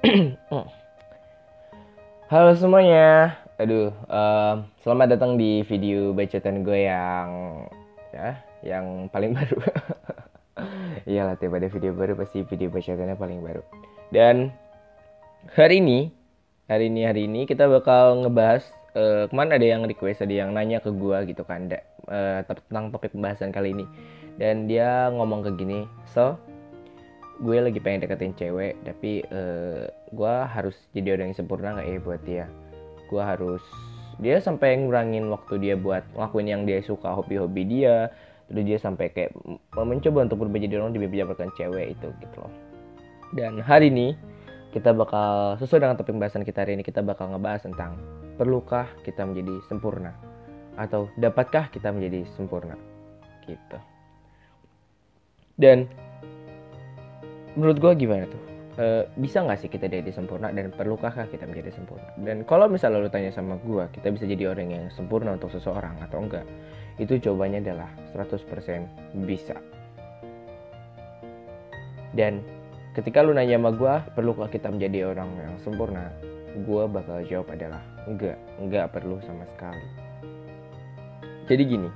Halo semuanya, aduh, um, selamat datang di video bacotan gue yang ya, yang paling baru. Iyalah tiap ada video baru pasti video bacotannya paling baru. Dan hari ini, hari ini hari ini kita bakal ngebahas uh, ke mana ada yang request, ada yang nanya ke gue gitu kan, da, uh, tentang topik pembahasan kali ini. Dan dia ngomong ke gini, so gue lagi pengen deketin cewek tapi uh, gue harus jadi orang yang sempurna nggak ya buat dia? Gue harus dia sampai ngurangin waktu dia buat ngelakuin yang dia suka hobi-hobi dia terus dia sampai kayak mencoba untuk berubah jadi orang demi mendapatkan cewek itu gitu loh. Dan hari ini kita bakal sesuai dengan topik pembahasan kita hari ini kita bakal ngebahas tentang perlukah kita menjadi sempurna? Atau dapatkah kita menjadi sempurna? Gitu. Dan menurut gue gimana tuh? E, bisa nggak sih kita jadi sempurna dan perlukah kita menjadi sempurna? Dan kalau misalnya lu tanya sama gue, kita bisa jadi orang yang sempurna untuk seseorang atau enggak? Itu jawabannya adalah 100% bisa. Dan ketika lu nanya sama gue, perlukah kita menjadi orang yang sempurna? Gue bakal jawab adalah enggak, enggak perlu sama sekali. Jadi gini,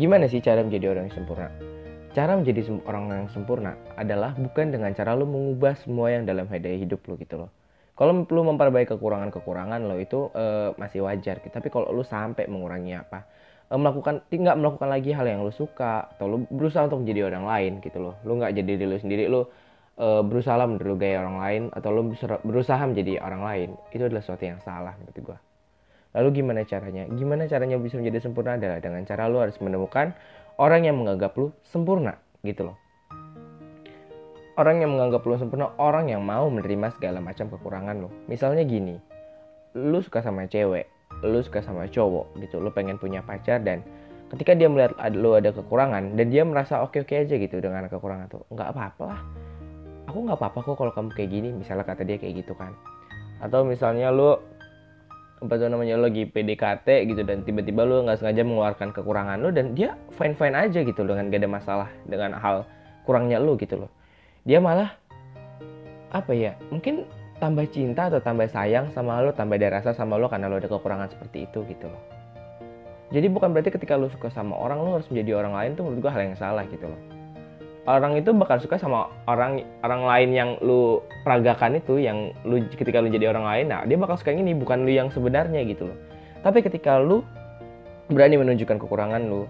gimana sih cara menjadi orang yang sempurna? Cara menjadi orang yang sempurna adalah bukan dengan cara lo mengubah semua yang dalam hidup lo gitu loh. Kalau lo memperbaiki kekurangan-kekurangan lo itu uh, masih wajar. Gitu. Tapi kalau lo sampai mengurangi apa, uh, melakukan tidak melakukan lagi hal yang lo suka atau lo berusaha untuk menjadi orang lain gitu loh. Lo nggak jadi diri lo sendiri, lo uh, berusaha menurut gaya orang lain atau lo berusaha menjadi orang lain. Itu adalah sesuatu yang salah menurut gue. Lalu gimana caranya? Gimana caranya bisa menjadi sempurna adalah dengan cara lo harus menemukan orang yang menganggap lu sempurna gitu loh. Orang yang menganggap lu sempurna, orang yang mau menerima segala macam kekurangan lo. Misalnya gini, lu suka sama cewek, lu suka sama cowok gitu, lu pengen punya pacar dan ketika dia melihat lu ada kekurangan dan dia merasa oke-oke aja gitu dengan kekurangan tuh, nggak apa-apa lah. Aku nggak apa-apa kok kalau kamu kayak gini, misalnya kata dia kayak gitu kan. Atau misalnya lu apa tuh namanya lo lagi PDKT gitu dan tiba-tiba lo nggak sengaja mengeluarkan kekurangan lo dan dia fine fine aja gitu dengan gak ada masalah dengan hal kurangnya lo gitu loh. Dia malah apa ya mungkin tambah cinta atau tambah sayang sama lo tambah ada rasa sama lo karena lo ada kekurangan seperti itu gitu loh. Jadi bukan berarti ketika lo suka sama orang lo harus menjadi orang lain tuh menurut gue hal yang salah gitu loh orang itu bakal suka sama orang orang lain yang lu peragakan itu yang lu ketika lu jadi orang lain nah dia bakal suka ini bukan lu yang sebenarnya gitu loh. Tapi ketika lu berani menunjukkan kekurangan lu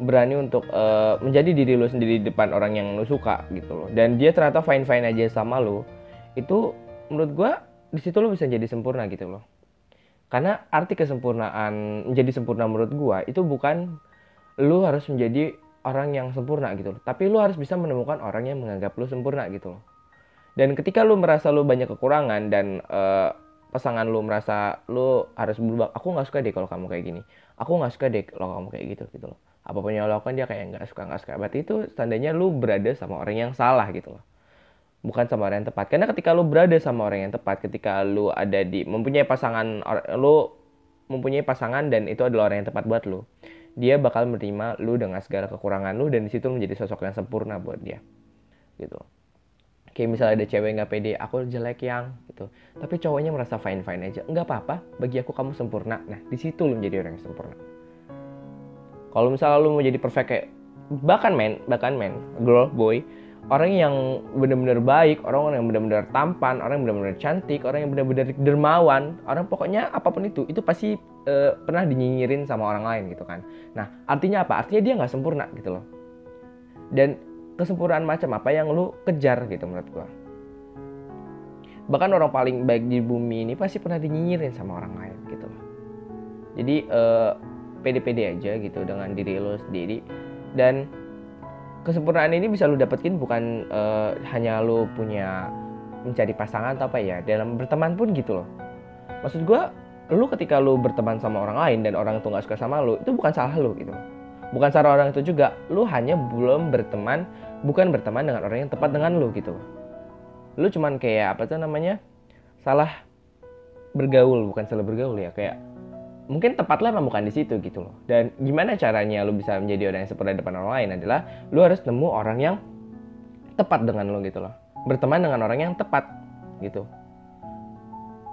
berani untuk uh, menjadi diri lu sendiri di depan orang yang lu suka gitu loh. Dan dia ternyata fine fine aja sama lu itu menurut gua di situ lu bisa jadi sempurna gitu loh. Karena arti kesempurnaan menjadi sempurna menurut gua itu bukan lu harus menjadi orang yang sempurna gitu loh. Tapi lu harus bisa menemukan orang yang menganggap lu sempurna gitu loh. Dan ketika lu merasa lu banyak kekurangan dan uh, pasangan lu merasa lu harus berubah, aku nggak suka deh kalau kamu kayak gini. Aku nggak suka deh kalau kamu kayak gitu gitu loh. Apa pun yang lo lakukan dia kayak nggak suka nggak suka. Berarti itu tandanya lu berada sama orang yang salah gitu loh. Bukan sama orang yang tepat. Karena ketika lu berada sama orang yang tepat, ketika lu ada di mempunyai pasangan, lu mempunyai pasangan dan itu adalah orang yang tepat buat lu dia bakal menerima lu dengan segala kekurangan lu dan di situ menjadi sosok yang sempurna buat dia gitu. Kayak misalnya ada cewek nggak pede aku jelek yang gitu. Tapi cowoknya merasa fine fine aja. Nggak apa apa bagi aku kamu sempurna. Nah di situ lu menjadi orang yang sempurna. Kalau misalnya lu mau jadi perfect kayak bahkan men bahkan men girl boy orang yang benar-benar baik, orang yang benar-benar tampan, orang yang benar-benar cantik, orang yang benar-benar dermawan, orang pokoknya apa pun itu, itu pasti uh, pernah dinyinyirin sama orang lain gitu kan. Nah, artinya apa? Artinya dia nggak sempurna gitu loh. Dan kesempurnaan macam apa yang lu kejar gitu menurut gua. Bahkan orang paling baik di bumi ini pasti pernah dinyinyirin sama orang lain gitu loh. Jadi uh, pede-pede aja gitu dengan diri lo sendiri dan kesempurnaan ini bisa lu dapetin bukan uh, hanya lu punya mencari pasangan atau apa ya dalam berteman pun gitu loh. Maksud gue lu ketika lu berteman sama orang lain dan orang itu nggak suka sama lu itu bukan salah lu gitu. Bukan salah orang itu juga lu hanya belum berteman bukan berteman dengan orang yang tepat dengan lu gitu. Lu cuman kayak apa tuh namanya salah bergaul bukan salah bergaul ya kayak mungkin tepatlah memang bukan di situ gitu loh. Dan gimana caranya lu bisa menjadi orang yang sempurna depan orang lain adalah lu harus nemu orang yang tepat dengan lu gitu loh. Berteman dengan orang yang tepat gitu.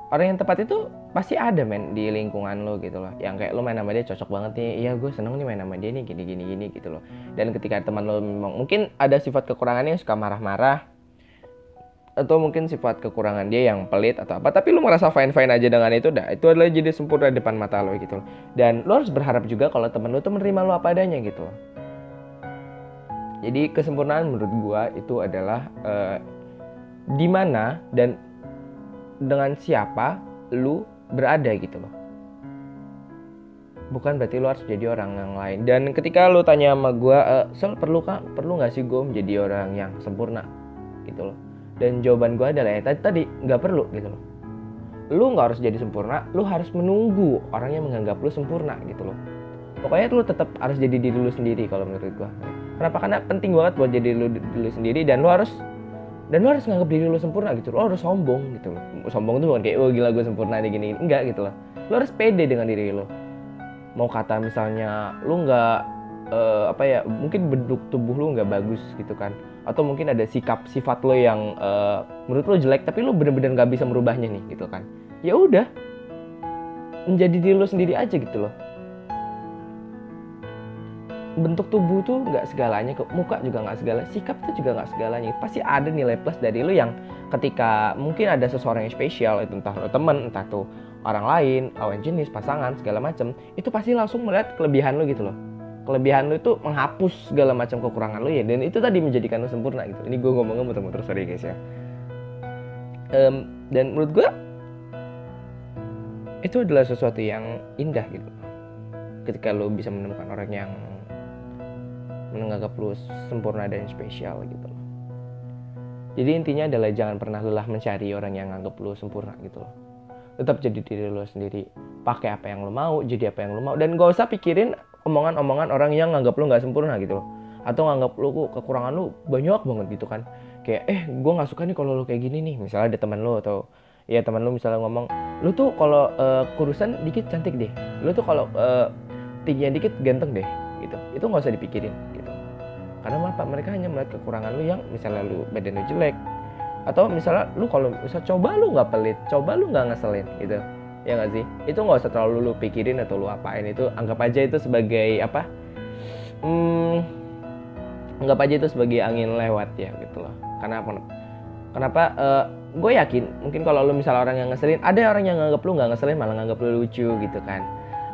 orang yang tepat itu pasti ada men di lingkungan lo gitu loh yang kayak lo main sama dia cocok banget nih iya gue seneng nih main sama dia nih gini gini gini gitu loh dan ketika teman lo memang mungkin ada sifat kekurangannya suka marah-marah atau mungkin sifat kekurangan dia yang pelit atau apa. Tapi lo merasa fine fine aja dengan itu dah. Itu adalah jadi sempurna depan mata lo gitu. Dan lo harus berharap juga kalau teman lo tuh menerima lo apa adanya gitu. Jadi kesempurnaan menurut gua itu adalah uh, di mana dan dengan siapa lu berada gitu loh. Bukan berarti lu harus jadi orang yang lain. Dan ketika lu tanya sama gue e, sel perlu kak? Perlu nggak sih gue menjadi orang yang sempurna? Gitu loh dan jawaban gue adalah ya tadi tadi nggak perlu gitu loh. Lu nggak harus jadi sempurna lu harus menunggu orang yang menganggap lu sempurna gitu loh. Pokoknya lu tetap harus jadi diri lu sendiri kalau menurut gue kenapa? Karena penting banget buat jadi lu diri sendiri dan lu harus dan lo harus nganggap diri lo sempurna gitu. Lo harus sombong gitu loh. Sombong tuh bukan kayak oh gila gue sempurna nih gini enggak gitu loh. Lo harus pede dengan diri lo mau kata misalnya lo nggak uh, apa ya mungkin bentuk tubuh lo nggak bagus gitu kan. Atau mungkin ada sikap sifat lo yang uh, menurut lo jelek tapi lo bener-bener nggak bisa merubahnya nih gitu kan. Ya udah menjadi diri lo sendiri aja gitu loh. Bentuk tubuh tuh nggak segalanya kok muka juga nggak segala sikap tuh juga nggak segalanya. Pasti ada nilai plus dari lu yang ketika mungkin ada seseorang yang spesial itu entah lo temen entah tuh orang lain lawan jenis pasangan segala macem itu pasti langsung melihat kelebihan lu gitu loh kelebihan lu itu menghapus segala macam kekurangan lu ya dan itu tadi menjadikan lu sempurna gitu ini gue ngomongnya muter-muter sorry guys ya um, dan menurut gue itu adalah sesuatu yang indah gitu ketika lo bisa menemukan orang yang menganggap lu sempurna dan spesial gitu loh. Jadi intinya adalah jangan pernah lelah mencari orang yang anggap lu sempurna gitu loh. Tetap jadi diri lu sendiri. Pakai apa yang lu mau, jadi apa yang lu mau. Dan gak usah pikirin omongan-omongan orang yang nganggap lu nggak sempurna gitu loh. Atau nganggap lu kekurangan lu banyak banget gitu kan. Kayak eh gue nggak suka nih kalau lu kayak gini nih. Misalnya ada teman lu atau ya teman lu misalnya ngomong lu tuh kalau uh, kurusan dikit cantik deh lu tuh kalau uh, tingginya dikit ganteng deh gitu itu nggak usah dipikirin karena apa mereka hanya melihat kekurangan lu yang misalnya lu badan lu jelek atau misalnya lu kalau bisa coba lu nggak pelit coba lu nggak ngeselin gitu ya nggak sih? Itu nggak usah terlalu lu pikirin atau lu apain. Itu anggap aja itu sebagai apa? Hmm, anggap aja itu sebagai angin lewat ya gitu loh. Karena apa? Kenapa? Uh, gue yakin mungkin kalau lu misalnya orang yang ngeselin ada orang yang nganggap lu nggak ngeselin malah nganggap lu lucu gitu kan.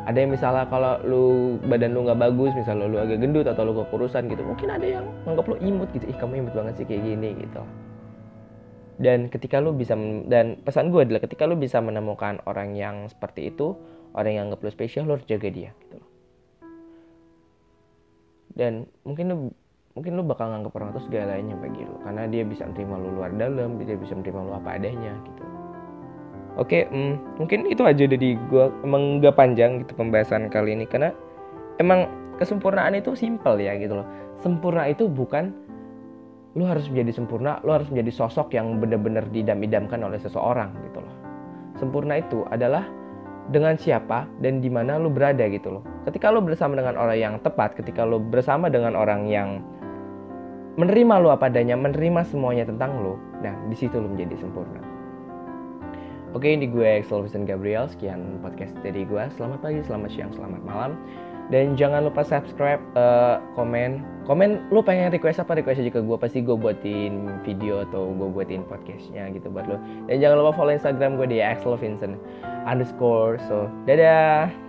Ada yang misalnya kalau lu badan lu nggak bagus misalnya lu agak gendut atau lu kekurusan gitu mungkin ada yang nganggap lu imut gitu. Ih kamu imut banget sih kayak gini gitu dan ketika lu bisa dan pesan gue adalah ketika lu bisa menemukan orang yang seperti itu orang yang nganggap lu spesial lu harus jaga dia gitu dan mungkin lu mungkin lu bakal nganggap orang itu segalanya bagi lu karena dia bisa menerima lu luar dalam dia bisa menerima lu apa adanya gitu Oke, hmm, mungkin itu aja dari gue emang gak panjang gitu pembahasan kali ini karena emang kesempurnaan itu simpel ya gitu loh. Sempurna itu bukan lu harus menjadi sempurna, lu harus menjadi sosok yang benar-benar didam-idamkan oleh seseorang gitu loh. Sempurna itu adalah dengan siapa dan di mana lu berada gitu loh. Ketika lu bersama dengan orang yang tepat, ketika lu bersama dengan orang yang menerima lu apa adanya, menerima semuanya tentang lu, nah di situ lu menjadi sempurna. Oke, ini gue Axel Vincent Gabriel. Sekian podcast dari gue. Selamat pagi, selamat siang, selamat malam. Dan jangan lupa subscribe, uh, komen. Komen lu pengen request apa, request aja ke gue. Pasti gue buatin video atau gue buatin podcastnya gitu buat lo. Dan jangan lupa follow Instagram gue di Axel Vincent underscore. So, dadah!